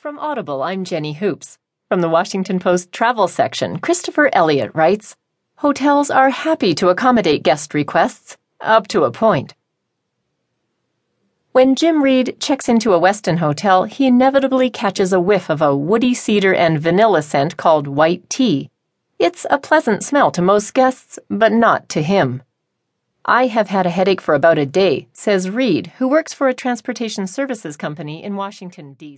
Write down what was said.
From Audible, I'm Jenny Hoops. From the Washington Post travel section, Christopher Elliott writes Hotels are happy to accommodate guest requests, up to a point. When Jim Reed checks into a Westin hotel, he inevitably catches a whiff of a woody cedar and vanilla scent called white tea. It's a pleasant smell to most guests, but not to him. I have had a headache for about a day, says Reed, who works for a transportation services company in Washington, D.C.